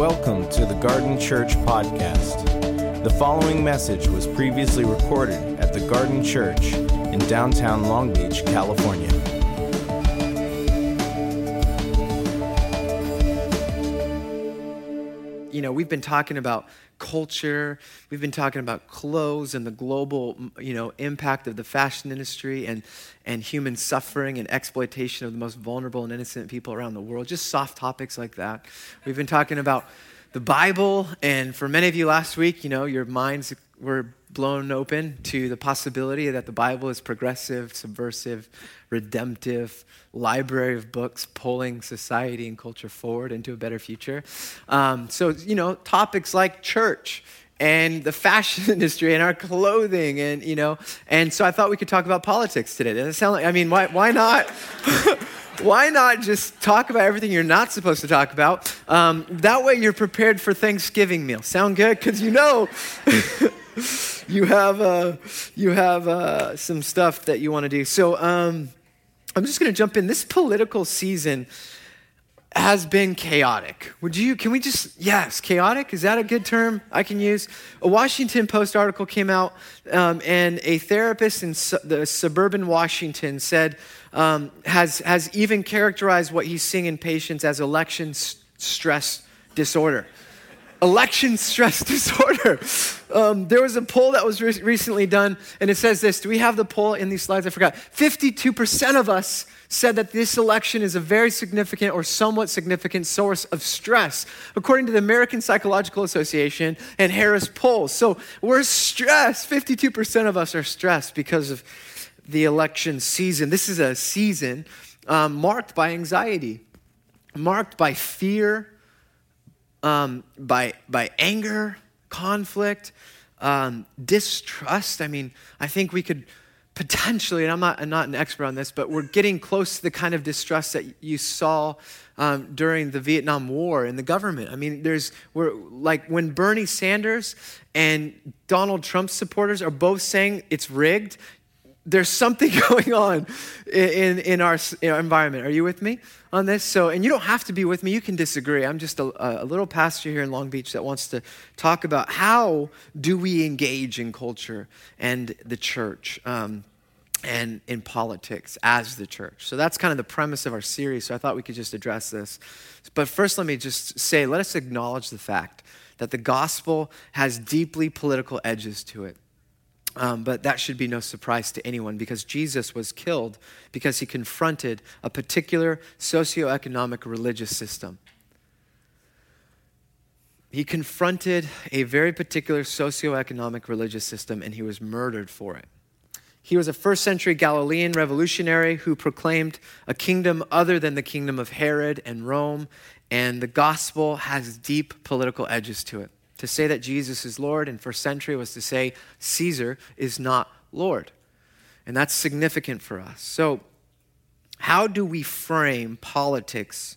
Welcome to the Garden Church Podcast. The following message was previously recorded at the Garden Church in downtown Long Beach, California. You know, we've been talking about culture. We've been talking about clothes and the global, you know, impact of the fashion industry and, and human suffering and exploitation of the most vulnerable and innocent people around the world. Just soft topics like that. We've been talking about the Bible, and for many of you last week, you know, your minds were blown open to the possibility that the Bible is progressive, subversive, redemptive library of books pulling society and culture forward into a better future. Um, so, you know, topics like church and the fashion industry and our clothing and, you know, and so I thought we could talk about politics today. Does that sound like, I mean, why, why not? why not just talk about everything you're not supposed to talk about? Um, that way you're prepared for Thanksgiving meal. Sound good? Because you know you have uh, you have uh, some stuff that you want to do. So um, I'm just going to jump in. This political season has been chaotic. Would you, can we just, yes, chaotic? Is that a good term I can use? A Washington Post article came out, um, and a therapist in su- the suburban Washington said, um, has, has even characterized what he's seeing in patients as election stress disorder election stress disorder. Um, there was a poll that was re- recently done, and it says this. Do we have the poll in these slides? I forgot. 52% of us said that this election is a very significant or somewhat significant source of stress, according to the American Psychological Association and Harris polls. So we're stressed. 52% of us are stressed because of the election season. This is a season um, marked by anxiety, marked by fear um, by, by anger, conflict, um, distrust. I mean, I think we could potentially, and I'm not, I'm not an expert on this, but we're getting close to the kind of distrust that you saw um, during the Vietnam War in the government. I mean, there's, we're, like when Bernie Sanders and Donald Trump supporters are both saying it's rigged, there's something going on in, in, our, in, our, environment. Are you with me on this? So, and you don't have to be with me. You can disagree. I'm just a, a little pastor here in Long Beach that wants to talk about how do we engage in culture and the church. Um, and in politics as the church. So that's kind of the premise of our series. So I thought we could just address this. But first, let me just say let us acknowledge the fact that the gospel has deeply political edges to it. Um, but that should be no surprise to anyone because Jesus was killed because he confronted a particular socioeconomic religious system. He confronted a very particular socioeconomic religious system and he was murdered for it. He was a first century Galilean revolutionary who proclaimed a kingdom other than the kingdom of Herod and Rome, and the gospel has deep political edges to it. To say that Jesus is Lord in first century was to say Caesar is not Lord. And that's significant for us. So, how do we frame politics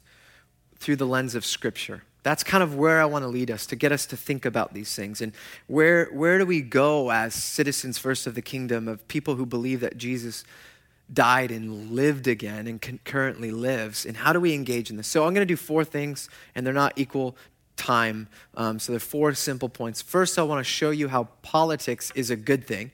through the lens of Scripture? That's kind of where I want to lead us to get us to think about these things. And where, where do we go as citizens first of the kingdom, of people who believe that Jesus died and lived again and currently lives? And how do we engage in this? So I'm going to do four things, and they're not equal time. Um, so there are four simple points. First, I want to show you how politics is a good thing.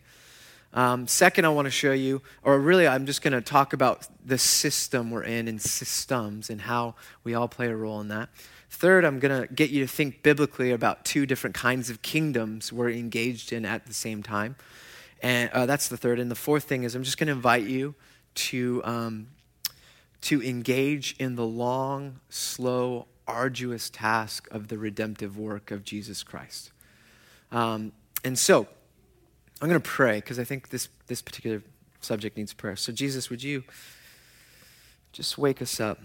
Um, second, I want to show you, or really, I'm just going to talk about the system we're in and systems and how we all play a role in that. Third, I'm going to get you to think biblically about two different kinds of kingdoms we're engaged in at the same time. And uh, that's the third. And the fourth thing is, I'm just going to invite you to, um, to engage in the long, slow arduous task of the redemptive work of Jesus Christ. Um, and so, I'm going to pray because I think this, this particular subject needs prayer. So, Jesus, would you just wake us up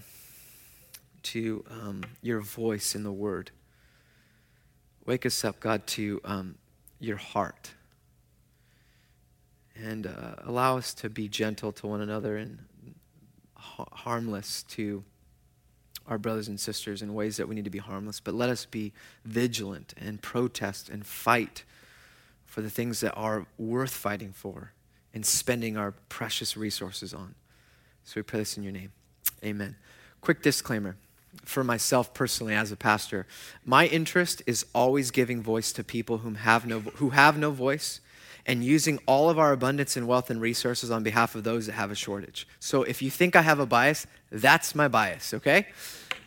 to um, your voice in the Word? Wake us up, God, to um, your heart. And uh, allow us to be gentle to one another and ha- harmless to our brothers and sisters in ways that we need to be harmless, but let us be vigilant and protest and fight for the things that are worth fighting for and spending our precious resources on. So we pray this in your name. Amen. Quick disclaimer for myself personally as a pastor. My interest is always giving voice to people whom have no, who have no voice and using all of our abundance and wealth and resources on behalf of those that have a shortage. So if you think I have a bias, that's my bias, okay?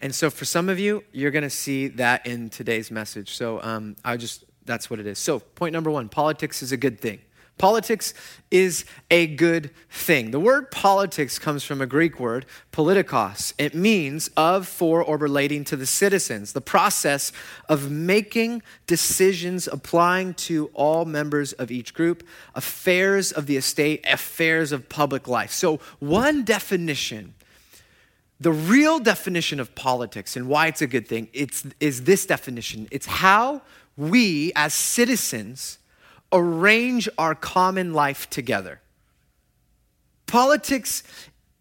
And so for some of you, you're to see that in today's message. So um, I just, that's what it is. So point number one politics is a good thing. Politics is a good thing. The word politics comes from a Greek word, politikos. It means of, for, or relating to the citizens, the process of making decisions applying to all members of each group, affairs of the estate, affairs of public life. So, one definition the real definition of politics and why it's a good thing it's, is this definition it's how we as citizens arrange our common life together. Politics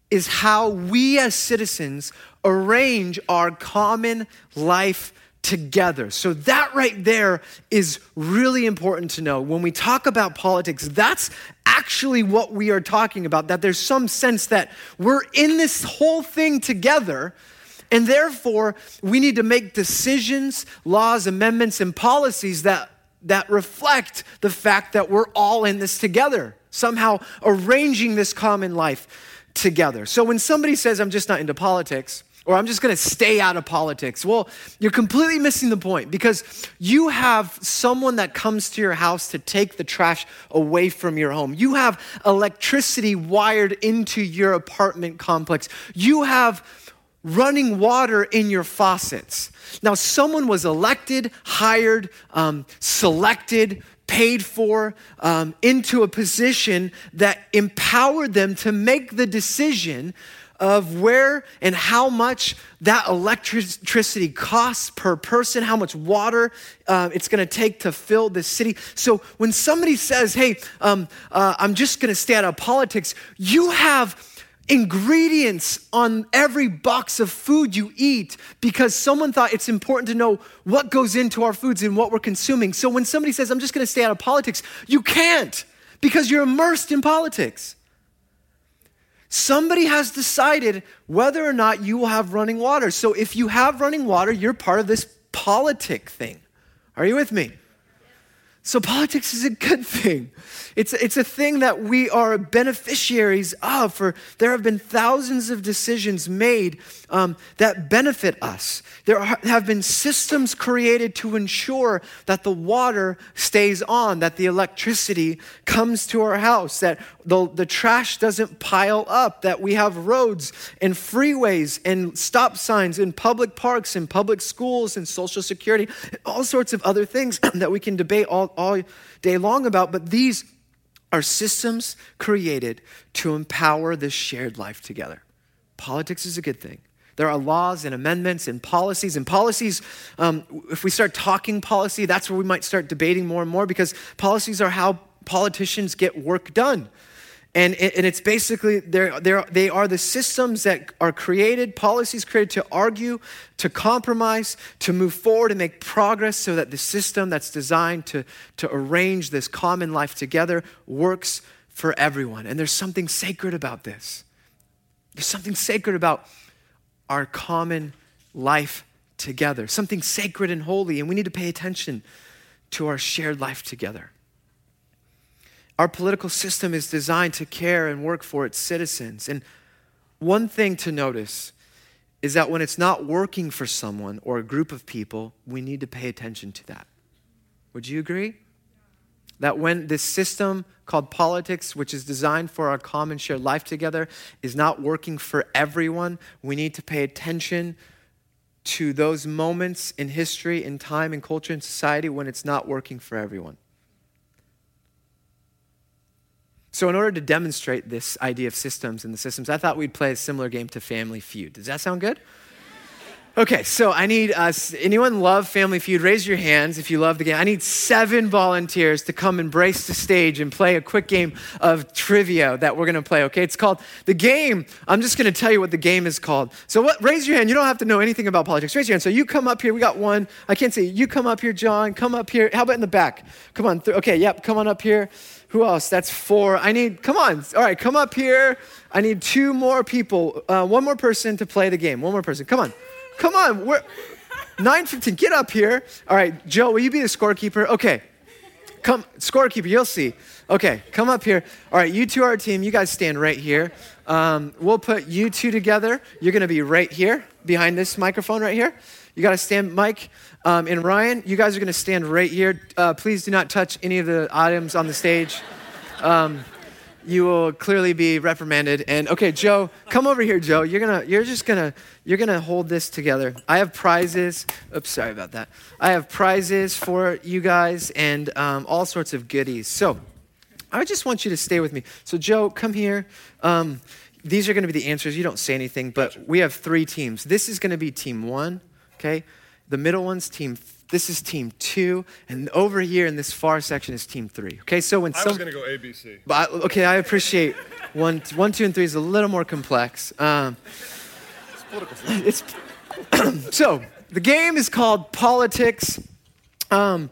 is how we as citizens arrange our common life together. So, that right there is really important to know. When we talk about politics, that's actually what we are talking about. That there's some sense that we're in this whole thing together. And therefore, we need to make decisions, laws, amendments, and policies that that reflect the fact that we're all in this together, somehow arranging this common life together. So when somebody says, I'm just not into politics, or I'm just gonna stay out of politics, well, you're completely missing the point because you have someone that comes to your house to take the trash away from your home. You have electricity wired into your apartment complex. You have running water in your faucets. Now, someone was elected, hired, um, selected, paid for um, into a position that empowered them to make the decision of where and how much that electricity costs per person, how much water uh, it's going to take to fill the city. So when somebody says, hey, um, uh, I'm just going to stay out of politics, you have ingredients on every box of food you eat because someone thought it's important to know what goes into our foods and what we're consuming. So when somebody says, I'm just going to stay out of politics, you can't because you're immersed in politics. Somebody has decided whether or not you will have running water. So if you have running water, you're part of this politic thing. Are you with me? So politics is a good thing. It's, it's a thing that we are beneficiaries of, for there have been thousands of decisions made um, that benefit us. There are, have been systems created to ensure that the water stays on, that the electricity comes to our house, that the, the trash doesn't pile up, that we have roads and freeways and stop signs in public parks and public schools and social security, all sorts of other things that we can debate all, all day long about. But these are systems created to empower this shared life together. Politics is a good thing. There are laws and amendments and policies. And policies, um, if we start talking policy, that's where we might start debating more and more because policies are how politicians get work done. And, and it's basically, they're, they're, they are the systems that are created, policies created to argue, to compromise, to move forward and make progress so that the system that's designed to, to arrange this common life together works for everyone. And there's something sacred about this. There's something sacred about our common life together, something sacred and holy, and we need to pay attention to our shared life together. Our political system is designed to care and work for its citizens. And one thing to notice is that when it's not working for someone or a group of people, we need to pay attention to that. Would you agree? That when this system called politics, which is designed for our common shared life together, is not working for everyone, we need to pay attention to those moments in history, in time, in culture, in society when it's not working for everyone. So, in order to demonstrate this idea of systems and the systems, I thought we'd play a similar game to Family Feud. Does that sound good? Okay, so I need uh, us. Anyone love Family Feud? Raise your hands if you love the game. I need seven volunteers to come embrace the stage and play a quick game of trivia that we're gonna play. Okay, it's called the game. I'm just gonna tell you what the game is called. So, what? Raise your hand. You don't have to know anything about politics. Raise your hand. So you come up here. We got one. I can't see. You come up here, John. Come up here. How about in the back? Come on. Th- okay. Yep. Come on up here. Who else? That's four. I need. Come on. All right. Come up here. I need two more people. Uh, one more person to play the game. One more person. Come on. Come on, we're 9:15. Get up here. All right, Joe, will you be the scorekeeper? Okay. Come, scorekeeper, you'll see. Okay, come up here. All right, you two are a team. You guys stand right here. Um, we'll put you two together. You're going to be right here behind this microphone right here. You got to stand, Mike um, and Ryan. You guys are going to stand right here. Uh, please do not touch any of the items on the stage. Um, you will clearly be reprimanded. And okay, Joe, come over here, Joe. You're gonna, you're just gonna, you're gonna hold this together. I have prizes. Oops, sorry about that. I have prizes for you guys and um, all sorts of goodies. So, I just want you to stay with me. So, Joe, come here. Um, these are to be the answers. You don't say anything, but we have three teams. This is to be team one. Okay, the middle one's team this is team two, and over here in this far section is team three. Okay, so when I some, was going to go ABC. but I- okay, I appreciate one, one, two, and three is a little more complex. Um, It's political. it's so the game is called politics, um,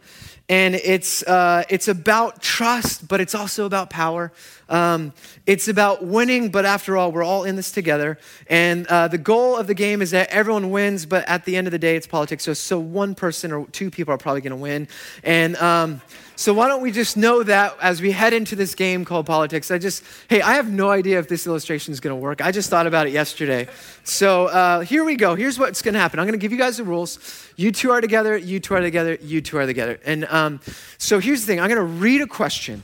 and it's uh, it's about trust, but it's also about power. Um, it's about winning, but after all, we're all in this together. And uh, the goal of the game is that everyone wins, but at the end of the day, it's politics. So, so one person or two people are probably going to win. And um, so, why don't we just know that as we head into this game called politics? I just, hey, I have no idea if this illustration is going to work. I just thought about it yesterday. So, uh, here we go. Here's what's going to happen. I'm going to give you guys the rules. You two are together, you two are together, you two are together. And um, so, here's the thing I'm going to read a question.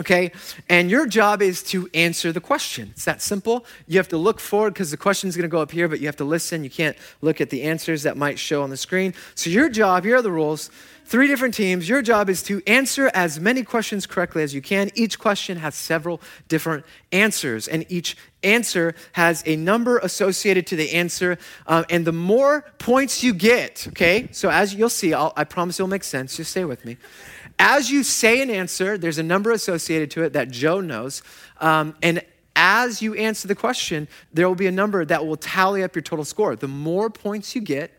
Okay? And your job is to answer the question. It's that simple. You have to look forward because the question's going to go up here, but you have to listen. You can't look at the answers that might show on the screen. So, your job, here are the rules. Three different teams. Your job is to answer as many questions correctly as you can. Each question has several different answers, and each answer has a number associated to the answer. Um, and the more points you get, okay? So, as you'll see, I'll, I promise it'll make sense. Just stay with me. As you say an answer, there's a number associated to it that Joe knows. Um, and as you answer the question, there will be a number that will tally up your total score. The more points you get,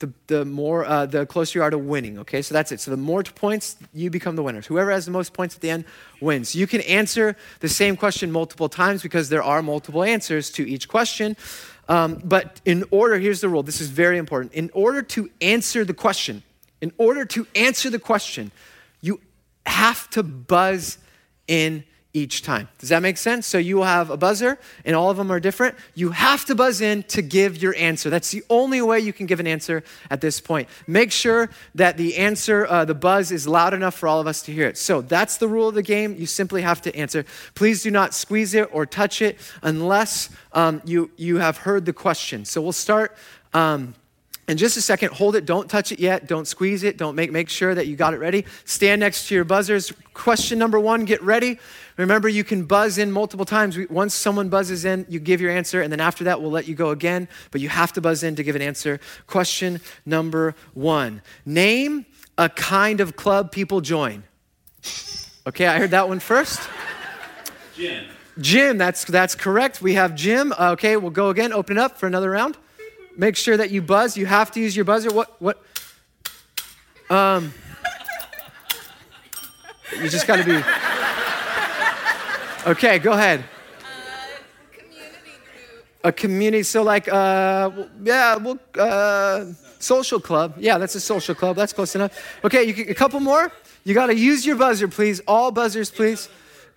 the, the more uh, the closer you are to winning okay? So that's it. So the more points you become the winners whoever has the most points at the end wins. You can answer the same question multiple times because there are multiple answers to each question um, but in order here's the rule. This is very important. In order to answer the question in order to answer the question you have to buzz in each time. Does that make sense? So you will have a buzzer, and all of them are different. You have to buzz in to give your answer. That's the only way you can give an answer at this point. Make sure that the answer, uh, the buzz, is loud enough for all of us to hear it. So that's the rule of the game. You simply have to answer. Please do not squeeze it or touch it unless um, you, you have heard the question. So we'll start. Um, in just a second, hold it. Don't touch it yet. Don't squeeze it. Don't make, make sure that you got it ready. Stand next to your buzzers. Question number one get ready. Remember, you can buzz in multiple times. We- Once someone buzzes in, you give your answer, and then after that, we'll let you go again. But you have to buzz in to give an answer. Question number one Name a kind of club people join. Okay, I heard that one first. Jim. Jim, that's, that's correct. We have Jim. Uh, okay, we'll go again. Open it up for another round. Make sure that you buzz. You have to use your buzzer. What? What? Um, you just got to be. Okay, go ahead. community group. A community. So like, uh, yeah, well, uh, social club. Yeah, that's a social club. That's close enough. Okay, you can, a couple more. You got to use your buzzer, please. All buzzers, please.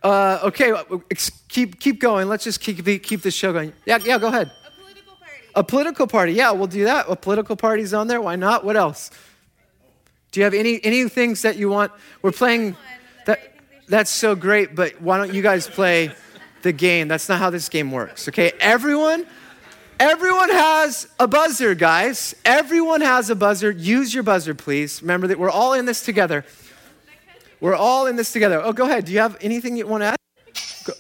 Uh, okay, keep keep going. Let's just keep keep the show going. Yeah, yeah. Go ahead. A political party. A political party. Yeah, we'll do that. A political party's on there. Why not? What else? Do you have any any things that you want? We're playing. That that's so great. But why don't you guys play the game? That's not how this game works. Okay, everyone. Everyone has a buzzer, guys. Everyone has a buzzer. Use your buzzer, please. Remember that we're all in this together. We're all in this together. Oh, go ahead. Do you have anything you want to add?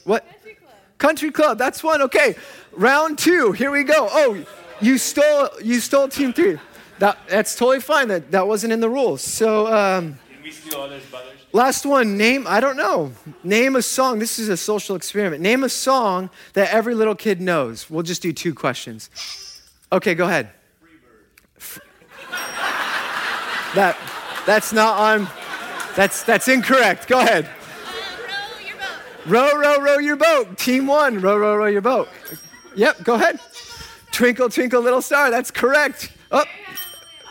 What? Country club. Country club, that's one. Okay, round two. Here we go. Oh, you stole you stole team three. That that's totally fine. That that wasn't in the rules. So um, Can we steal all last one. Name I don't know. Name a song. This is a social experiment. Name a song that every little kid knows. We'll just do two questions. Okay, go ahead. That that's not on. That's that's incorrect. Go ahead. Uh, row your boat. Row, row, row your boat. Team one, row, row, row your boat. Yep, go ahead. Twinkle, twinkle, little star. That's correct. Oh,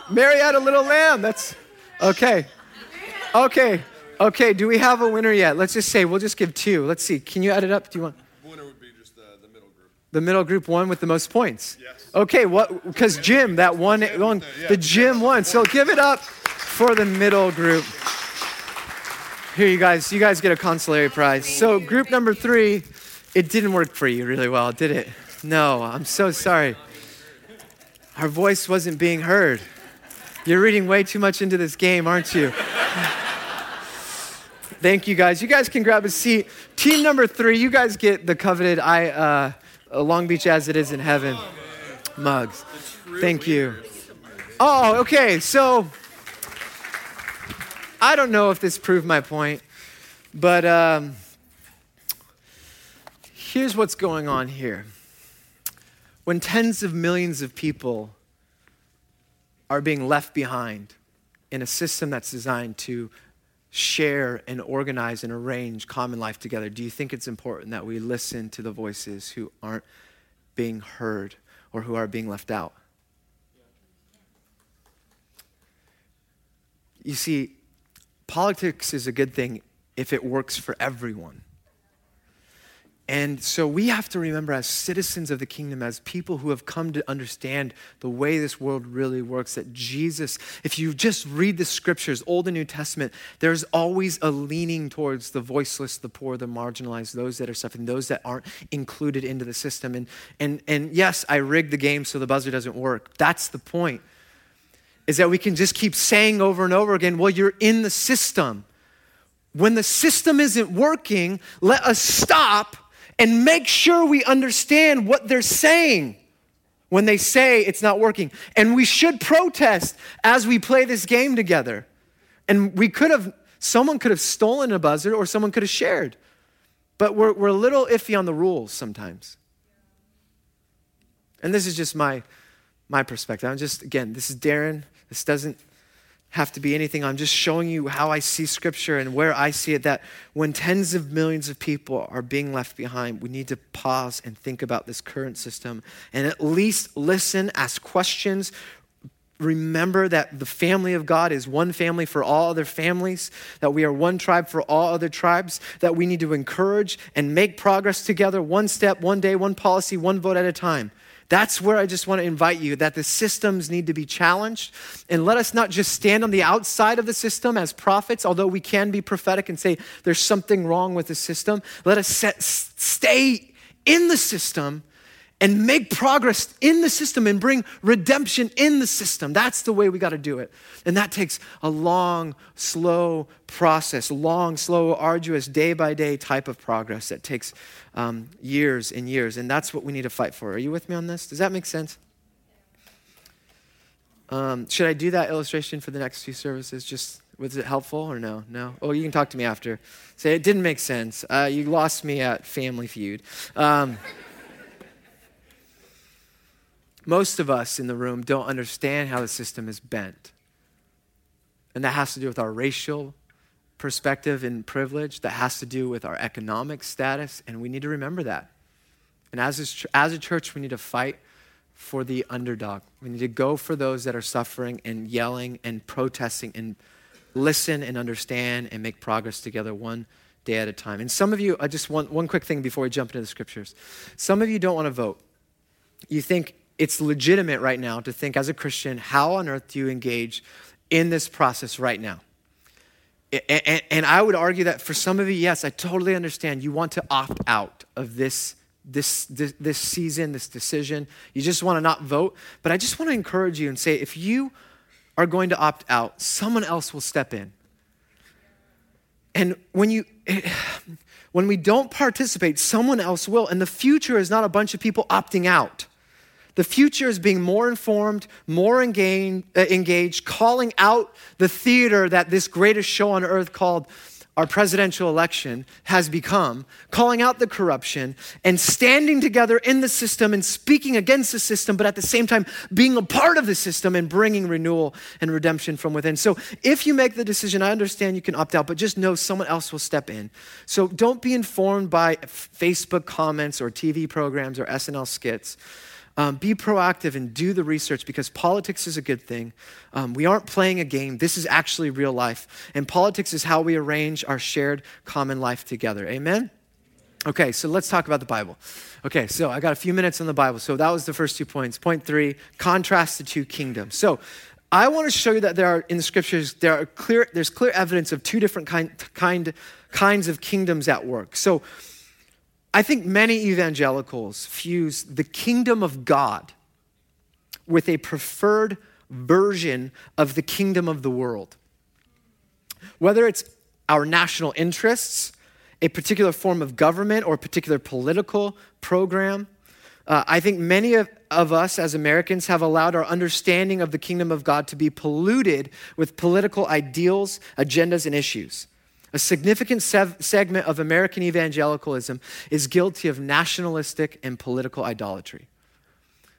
Mary had a little lamb. That's okay. Okay. Okay. Do we have a winner yet? Let's just say we'll just give two. Let's see. Can you add it up? Do you want Winner would be just the, the middle group. the middle group one with the most points? Yes. Okay. What? Because Jim, that one, one the Jim won. So give it up for the middle group. Here, you guys. You guys get a consolatory prize. So group number three, it didn't work for you really well, did it? No. I'm so sorry. Our voice wasn't being heard. You're reading way too much into this game, aren't you? Thank you guys. You guys can grab a seat. Team number three, you guys get the coveted I uh, Long Beach as it is in heaven mugs. Thank you. Oh, okay. So I don't know if this proved my point, but um, here's what's going on here. When tens of millions of people are being left behind in a system that's designed to share and organize and arrange common life together, do you think it's important that we listen to the voices who aren't being heard or who are being left out? You see, politics is a good thing if it works for everyone. And so we have to remember, as citizens of the kingdom, as people who have come to understand the way this world really works, that Jesus, if you just read the scriptures, Old and New Testament, there's always a leaning towards the voiceless, the poor, the marginalized, those that are suffering, those that aren't included into the system. And, and, and yes, I rigged the game so the buzzer doesn't work. That's the point, is that we can just keep saying over and over again, well, you're in the system. When the system isn't working, let us stop and make sure we understand what they're saying when they say it's not working. And we should protest as we play this game together. And we could have, someone could have stolen a buzzer or someone could have shared. But we're, we're a little iffy on the rules sometimes. And this is just my, my perspective. I'm just, again, this is Darren. This doesn't have to be anything. I'm just showing you how I see scripture and where I see it that when tens of millions of people are being left behind, we need to pause and think about this current system and at least listen, ask questions. Remember that the family of God is one family for all other families, that we are one tribe for all other tribes, that we need to encourage and make progress together, one step, one day, one policy, one vote at a time. That's where I just want to invite you that the systems need to be challenged. And let us not just stand on the outside of the system as prophets, although we can be prophetic and say there's something wrong with the system. Let us set, stay in the system and make progress in the system and bring redemption in the system. That's the way we got to do it. And that takes a long, slow process, long, slow, arduous, day by day type of progress that takes um, years and years. And that's what we need to fight for. Are you with me on this? Does that make sense? Um, should I do that illustration for the next few services? Just was it helpful or no? No. Oh, you can talk to me after. Say it didn't make sense. Uh, you lost me at Family Feud. Um, most of us in the room don't understand how the system is bent. And that has to do with our racial perspective and privilege, that has to do with our economic status, and we need to remember that. And as a, as a church, we need to fight for the underdog. We need to go for those that are suffering and yelling and protesting and listen and understand and make progress together one day at a time. And some of you, I just want one quick thing before we jump into the scriptures. Some of you don't want to vote. You think it's legitimate right now to think as a Christian, how on earth do you engage in this process right now? And I would argue that for some of you, yes, I totally understand. You want to opt out of this, this, this, this season, this decision. You just want to not vote. But I just want to encourage you and say if you are going to opt out, someone else will step in. And when you when we don't participate, someone else will. And the future is not a bunch of people opting out. The future is being more informed, more engaged, uh, engaged, calling out the theater that this greatest show on earth called our presidential election has become, calling out the corruption and standing together in the system and speaking against the system, but at the same time being a part of the system and bringing renewal and redemption from within. So if you make the decision, I understand you can opt out, but just know someone else will step in. So don't be informed by Facebook comments or TV programs or SNL skits. Um, be proactive and do the research because politics is a good thing. Um, we aren't playing a game. This is actually real life. And politics is how we arrange our shared common life together. Amen? Okay, so let's talk about the Bible. Okay, so I got a few minutes on the Bible. So that was the first two points. Point three contrast the two kingdoms. So I want to show you that there are in the scriptures there are clear there's clear evidence of two different kind, kind kinds of kingdoms at work. So I think many evangelicals fuse the kingdom of God with a preferred version of the kingdom of the world. Whether it's our national interests, a particular form of government, or a particular political program, uh, I think many of, of us as Americans have allowed our understanding of the kingdom of God to be polluted with political ideals, agendas, and issues. A significant sev- segment of American evangelicalism is guilty of nationalistic and political idolatry.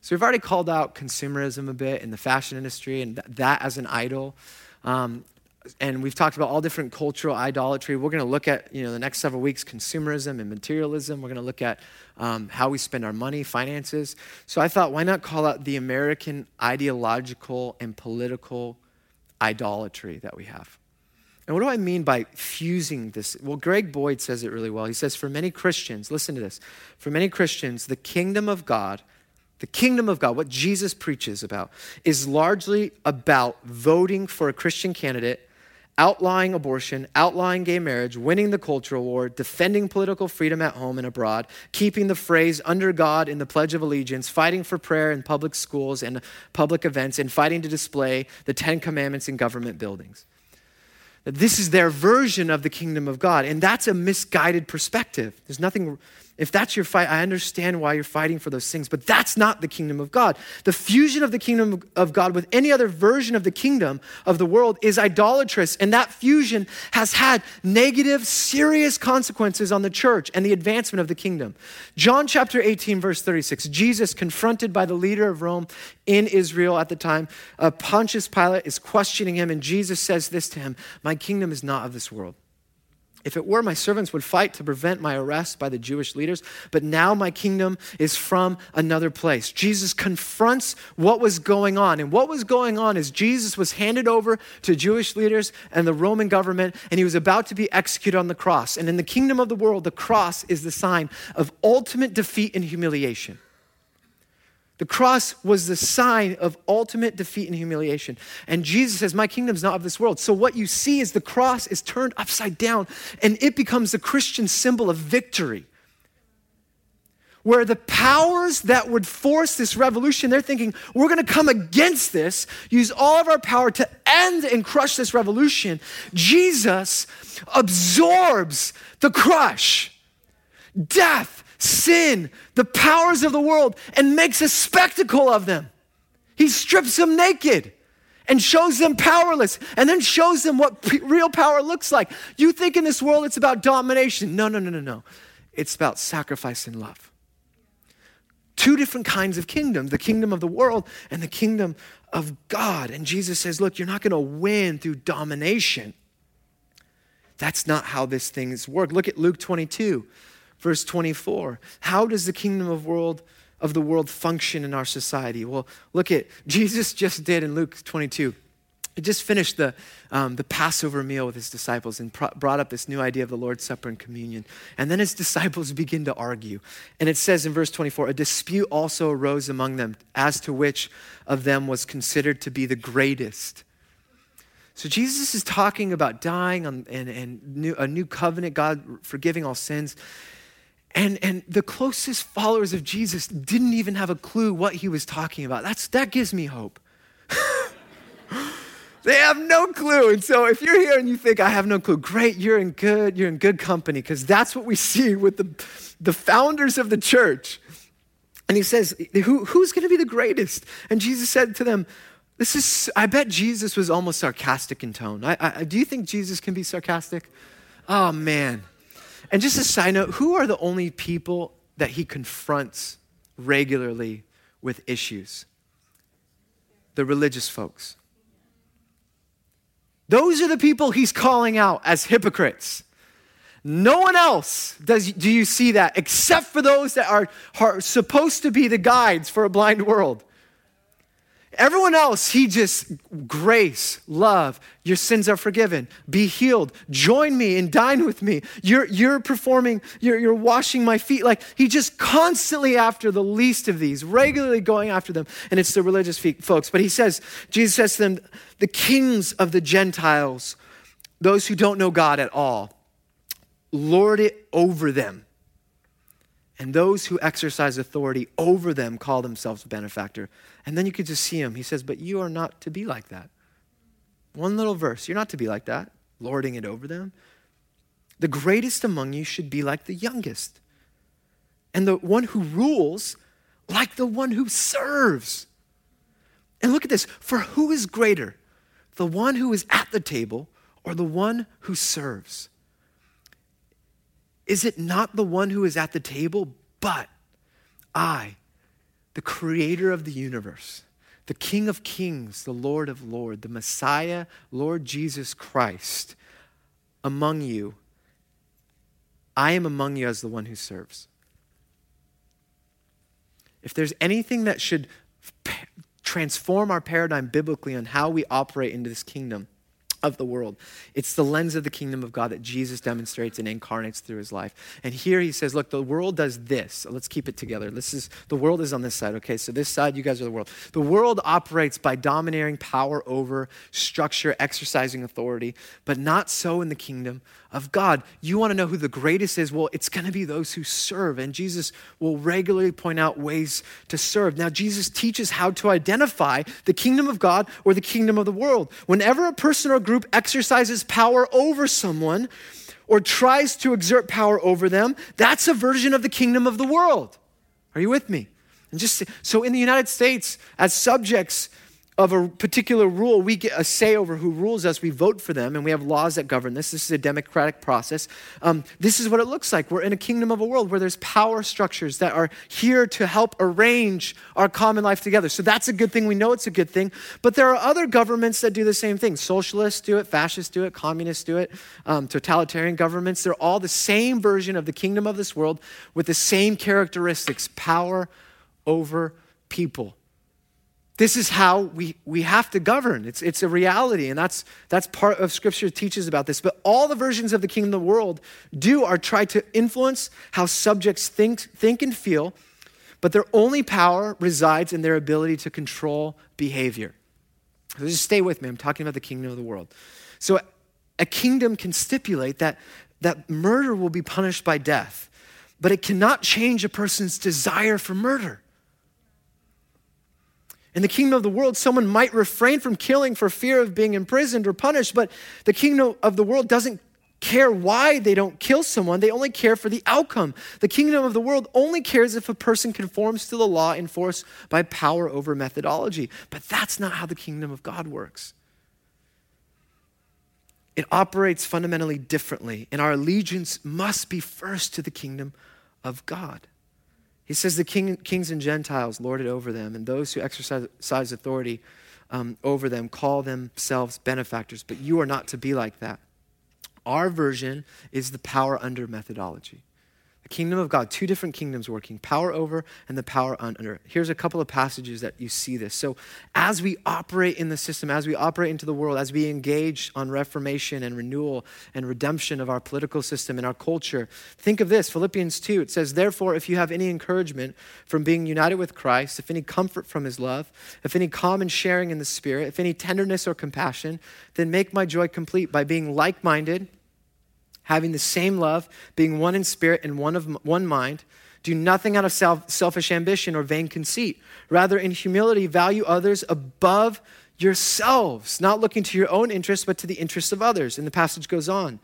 So we've already called out consumerism a bit in the fashion industry and th- that as an idol. Um, and we've talked about all different cultural idolatry. We're going to look at, you know, the next several weeks, consumerism and materialism. We're going to look at um, how we spend our money, finances. So I thought, why not call out the American ideological and political idolatry that we have? And what do I mean by fusing this? Well, Greg Boyd says it really well. He says, for many Christians, listen to this, for many Christians, the kingdom of God, the kingdom of God, what Jesus preaches about, is largely about voting for a Christian candidate outlawing abortion, outlawing gay marriage, winning the cultural war, defending political freedom at home and abroad, keeping the phrase under God in the Pledge of Allegiance, fighting for prayer in public schools and public events, and fighting to display the Ten Commandments in government buildings. This is their version of the kingdom of God, and that's a misguided perspective. There's nothing if that's your fight, I understand why you're fighting for those things, but that's not the kingdom of God. The fusion of the kingdom of God with any other version of the kingdom of the world is idolatrous, and that fusion has had negative, serious consequences on the church and the advancement of the kingdom. John chapter 18, verse 36, Jesus, confronted by the leader of Rome in Israel at the time, uh, Pontius Pilate is questioning him, and Jesus says this to him My kingdom is not of this world. If it were, my servants would fight to prevent my arrest by the Jewish leaders, but now my kingdom is from another place. Jesus confronts what was going on. And what was going on is Jesus was handed over to Jewish leaders and the Roman government, and he was about to be executed on the cross. And in the kingdom of the world, the cross is the sign of ultimate defeat and humiliation. The cross was the sign of ultimate defeat and humiliation. And Jesus says, My kingdom's not of this world. So, what you see is the cross is turned upside down and it becomes the Christian symbol of victory. Where the powers that would force this revolution, they're thinking, we're gonna come against this, use all of our power to end and crush this revolution. Jesus absorbs the crush, death, sin, the powers of the world, and makes a spectacle of them. He strips them naked and shows them powerless and then shows them what p- real power looks like. You think in this world it's about domination. No, no, no, no, no. It's about sacrifice and love. Two different kinds of kingdom the kingdom of the world and the kingdom of God. And Jesus says, Look, you're not going to win through domination. That's not how this thing's work. Look at Luke 22. Verse 24. How does the kingdom of world of the world function in our society? Well, look at Jesus just did in Luke 22. He just finished the, um, the Passover meal with his disciples and pro- brought up this new idea of the Lord's Supper and communion. And then his disciples begin to argue. And it says in verse 24 a dispute also arose among them as to which of them was considered to be the greatest. So Jesus is talking about dying on, and, and new, a new covenant, God forgiving all sins. And, and the closest followers of Jesus didn't even have a clue what he was talking about. That's, that gives me hope. they have no clue. And so if you're here and you think, I have no clue, great, you're in good, you're in good company, because that's what we see with the, the founders of the church. And he says, Who, Who's going to be the greatest? And Jesus said to them, This is, I bet Jesus was almost sarcastic in tone. I, I, do you think Jesus can be sarcastic? Oh, man. And just a side note, who are the only people that he confronts regularly with issues? The religious folks. Those are the people he's calling out as hypocrites. No one else does do you see that except for those that are, are supposed to be the guides for a blind world. Everyone else, he just grace, love, your sins are forgiven, be healed, join me and dine with me. You're, you're performing, you're, you're washing my feet. Like he just constantly after the least of these, regularly going after them. And it's the religious folks. But he says, Jesus says to them, the kings of the Gentiles, those who don't know God at all, lord it over them. And those who exercise authority over them call themselves benefactor. And then you could just see him. He says, But you are not to be like that. One little verse. You're not to be like that, lording it over them. The greatest among you should be like the youngest, and the one who rules like the one who serves. And look at this for who is greater, the one who is at the table or the one who serves? Is it not the one who is at the table, but I, the creator of the universe, the King of kings, the Lord of lords, the Messiah, Lord Jesus Christ, among you, I am among you as the one who serves. If there's anything that should transform our paradigm biblically on how we operate into this kingdom, of the world. It's the lens of the kingdom of God that Jesus demonstrates and incarnates through his life. And here he says, look, the world does this. Let's keep it together. This is the world is on this side, okay? So this side, you guys are the world. The world operates by domineering power over structure, exercising authority, but not so in the kingdom of God. You want to know who the greatest is? Well, it's going to be those who serve. And Jesus will regularly point out ways to serve. Now, Jesus teaches how to identify the kingdom of God or the kingdom of the world. Whenever a person or group exercises power over someone or tries to exert power over them, that's a version of the kingdom of the world. Are you with me? And just so in the United States, as subjects, of a particular rule, we get a say over who rules us. We vote for them, and we have laws that govern this. This is a democratic process. Um, this is what it looks like. We're in a kingdom of a world where there's power structures that are here to help arrange our common life together. So that's a good thing. We know it's a good thing. But there are other governments that do the same thing. Socialists do it, fascists do it, communists do it, um, totalitarian governments. They're all the same version of the kingdom of this world with the same characteristics power over people. This is how we, we have to govern. It's, it's a reality, and that's, that's part of Scripture teaches about this. But all the versions of the kingdom of the world do are try to influence how subjects think, think and feel, but their only power resides in their ability to control behavior. So just stay with me. I'm talking about the kingdom of the world. So a kingdom can stipulate that, that murder will be punished by death, but it cannot change a person's desire for murder. In the kingdom of the world, someone might refrain from killing for fear of being imprisoned or punished, but the kingdom of the world doesn't care why they don't kill someone, they only care for the outcome. The kingdom of the world only cares if a person conforms to the law enforced by power over methodology. But that's not how the kingdom of God works. It operates fundamentally differently, and our allegiance must be first to the kingdom of God. He says the king, kings and Gentiles lord it over them, and those who exercise authority um, over them call themselves benefactors, but you are not to be like that. Our version is the power under methodology. The kingdom of God, two different kingdoms working power over and the power under. Here's a couple of passages that you see this. So, as we operate in the system, as we operate into the world, as we engage on reformation and renewal and redemption of our political system and our culture, think of this Philippians 2. It says, Therefore, if you have any encouragement from being united with Christ, if any comfort from his love, if any common sharing in the Spirit, if any tenderness or compassion, then make my joy complete by being like minded having the same love, being one in spirit and one of one mind. Do nothing out of self, selfish ambition or vain conceit. Rather, in humility, value others above yourselves, not looking to your own interests, but to the interests of others. And the passage goes on.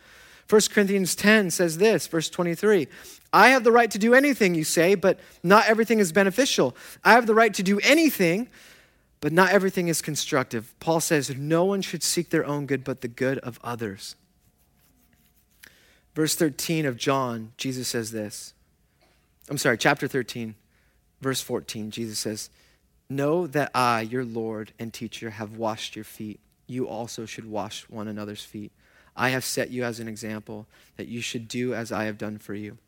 1 Corinthians 10 says this, verse 23 I have the right to do anything, you say, but not everything is beneficial. I have the right to do anything, but not everything is constructive. Paul says, No one should seek their own good, but the good of others. Verse 13 of John, Jesus says this. I'm sorry, chapter 13, verse 14, Jesus says, Know that I, your Lord and teacher, have washed your feet. You also should wash one another's feet. I have set you as an example that you should do as I have done for you.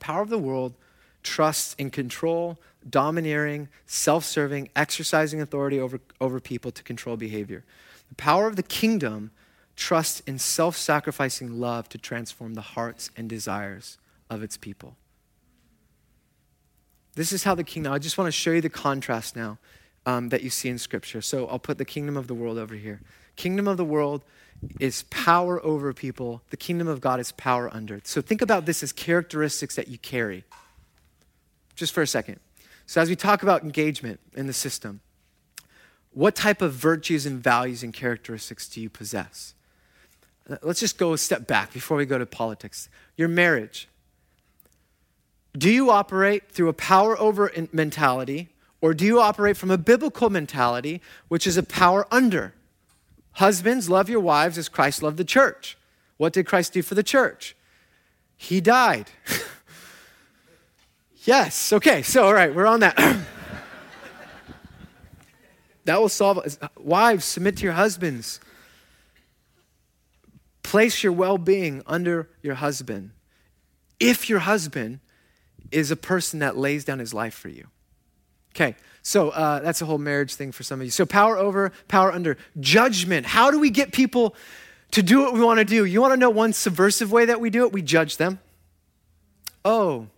Power of the world trusts in control, domineering, self serving, exercising authority over, over people to control behavior. The power of the kingdom trusts in self sacrificing love to transform the hearts and desires of its people. This is how the kingdom, I just want to show you the contrast now um, that you see in Scripture. So I'll put the kingdom of the world over here. Kingdom of the world is power over people, the kingdom of God is power under. So think about this as characteristics that you carry. Just for a second. So, as we talk about engagement in the system, what type of virtues and values and characteristics do you possess? Let's just go a step back before we go to politics. Your marriage. Do you operate through a power over mentality, or do you operate from a biblical mentality, which is a power under? Husbands, love your wives as Christ loved the church. What did Christ do for the church? He died. yes, okay, so all right, we're on that. that will solve Wives, submit to your husbands. Place your well being under your husband. If your husband is a person that lays down his life for you. Okay, so uh, that's a whole marriage thing for some of you. So power over, power under, judgment. How do we get people to do what we want to do? You want to know one subversive way that we do it? We judge them. Oh,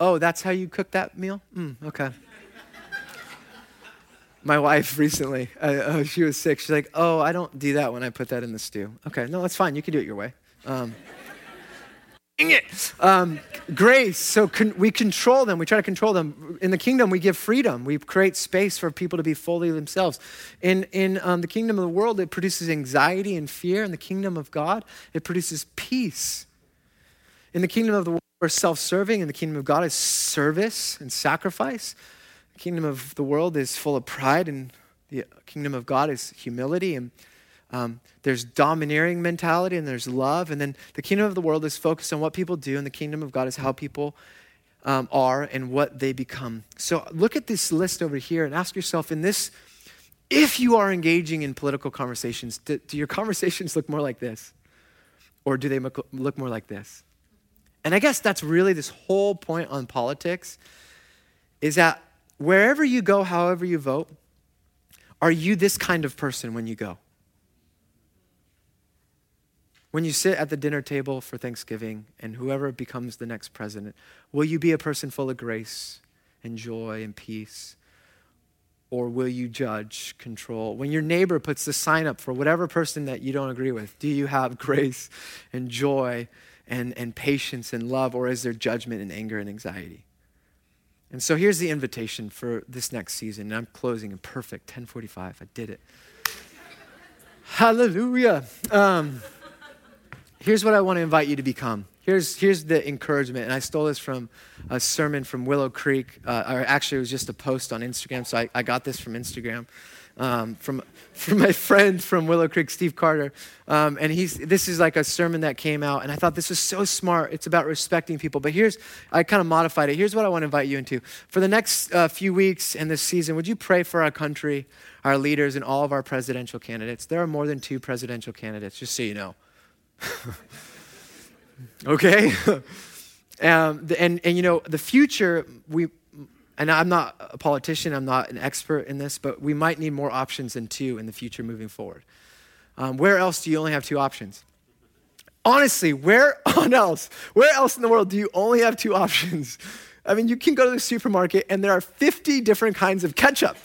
oh, that's how you cook that meal? Mm, okay. My wife recently, uh, uh, she was sick. She's like, "Oh, I don't do that when I put that in the stew." Okay, no, that's fine. You can do it your way. Um, it. Um, grace, so con- we control them. We try to control them. In the kingdom, we give freedom. We create space for people to be fully themselves. In, in um, the kingdom of the world, it produces anxiety and fear. In the kingdom of God, it produces peace. In the kingdom of the world, we're self serving. In the kingdom of God, is service and sacrifice. The kingdom of the world is full of pride, and the kingdom of God is humility and um, there's domineering mentality and there's love. And then the kingdom of the world is focused on what people do, and the kingdom of God is how people um, are and what they become. So look at this list over here and ask yourself in this if you are engaging in political conversations, do, do your conversations look more like this? Or do they look more like this? And I guess that's really this whole point on politics is that wherever you go, however you vote, are you this kind of person when you go? When you sit at the dinner table for Thanksgiving and whoever becomes the next president, will you be a person full of grace and joy and peace? Or will you judge, control? When your neighbor puts the sign up for whatever person that you don't agree with, do you have grace and joy and, and patience and love, or is there judgment and anger and anxiety? And so here's the invitation for this next season. And I'm closing in perfect 1045. I did it. Hallelujah. Um, here's what I want to invite you to become. Here's, here's the encouragement, and I stole this from a sermon from Willow Creek, uh, or actually, it was just a post on Instagram, so I, I got this from Instagram. Um, from, from my friend from Willow Creek, Steve Carter. Um, and he's, this is like a sermon that came out, and I thought this was so smart. It's about respecting people. But here's, I kind of modified it. Here's what I want to invite you into. For the next uh, few weeks and this season, would you pray for our country, our leaders, and all of our presidential candidates? There are more than two presidential candidates, just so you know. okay? um, and, and you know, the future, we, and I'm not a politician, I'm not an expert in this, but we might need more options than two in the future moving forward. Um, where else do you only have two options? Honestly, where on else? Where else in the world do you only have two options? I mean, you can go to the supermarket and there are 50 different kinds of ketchup.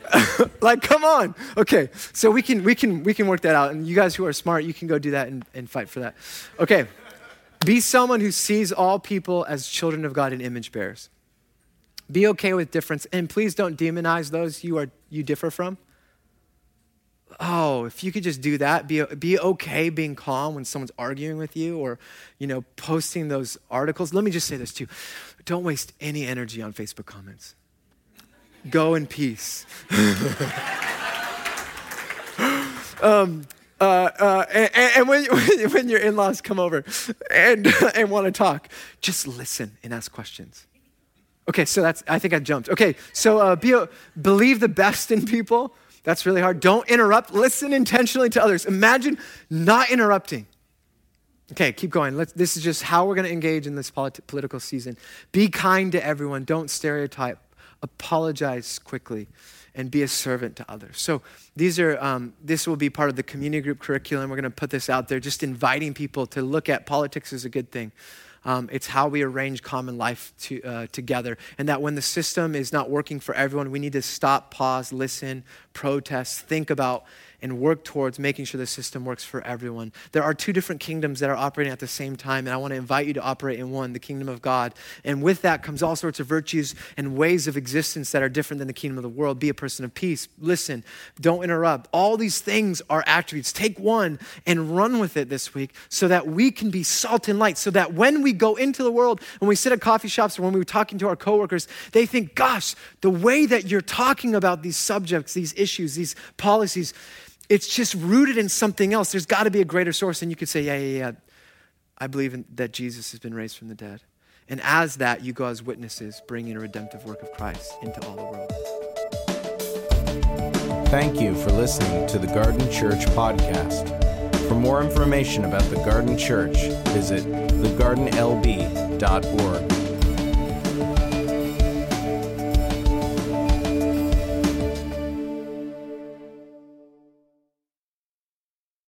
like, come on. Okay, so we can we can we can work that out. And you guys who are smart, you can go do that and, and fight for that. Okay. Be someone who sees all people as children of God and image bearers. Be okay with difference, and please don't demonize those you are you differ from. Oh, if you could just do that, be, be okay being calm when someone's arguing with you or, you know, posting those articles. Let me just say this too. Don't waste any energy on Facebook comments. Go in peace. um, uh, uh, and, and when, when your in laws come over and, and want to talk, just listen and ask questions. Okay, so that's, I think I jumped. Okay, so uh, be a, believe the best in people That's really hard. Don't interrupt. Listen intentionally to others. Imagine not interrupting. Okay, keep going. Let's, this is just how we're going to engage in this politi- political season. Be kind to everyone. Don't stereotype. Apologize quickly and be a servant to others. So these are um, this will be part of the community group curriculum. We're going to put this out there, just inviting people to look at politics as a good thing. Um, it's how we arrange common life to, uh, together. And that when the system is not working for everyone, we need to stop, pause, listen, protest, think about and work towards making sure the system works for everyone. There are two different kingdoms that are operating at the same time, and I want to invite you to operate in one, the kingdom of God. And with that comes all sorts of virtues and ways of existence that are different than the kingdom of the world. Be a person of peace, listen, don't interrupt. All these things are attributes. Take one and run with it this week so that we can be salt and light, so that when we go into the world, when we sit at coffee shops or when we're talking to our coworkers, they think, gosh, the way that you're talking about these subjects, these issues, these policies, it's just rooted in something else. There's got to be a greater source. And you could say, yeah, yeah, yeah. I believe in, that Jesus has been raised from the dead. And as that, you go as witnesses, bringing a redemptive work of Christ into all the world. Thank you for listening to the Garden Church podcast. For more information about the Garden Church, visit thegardenlb.org.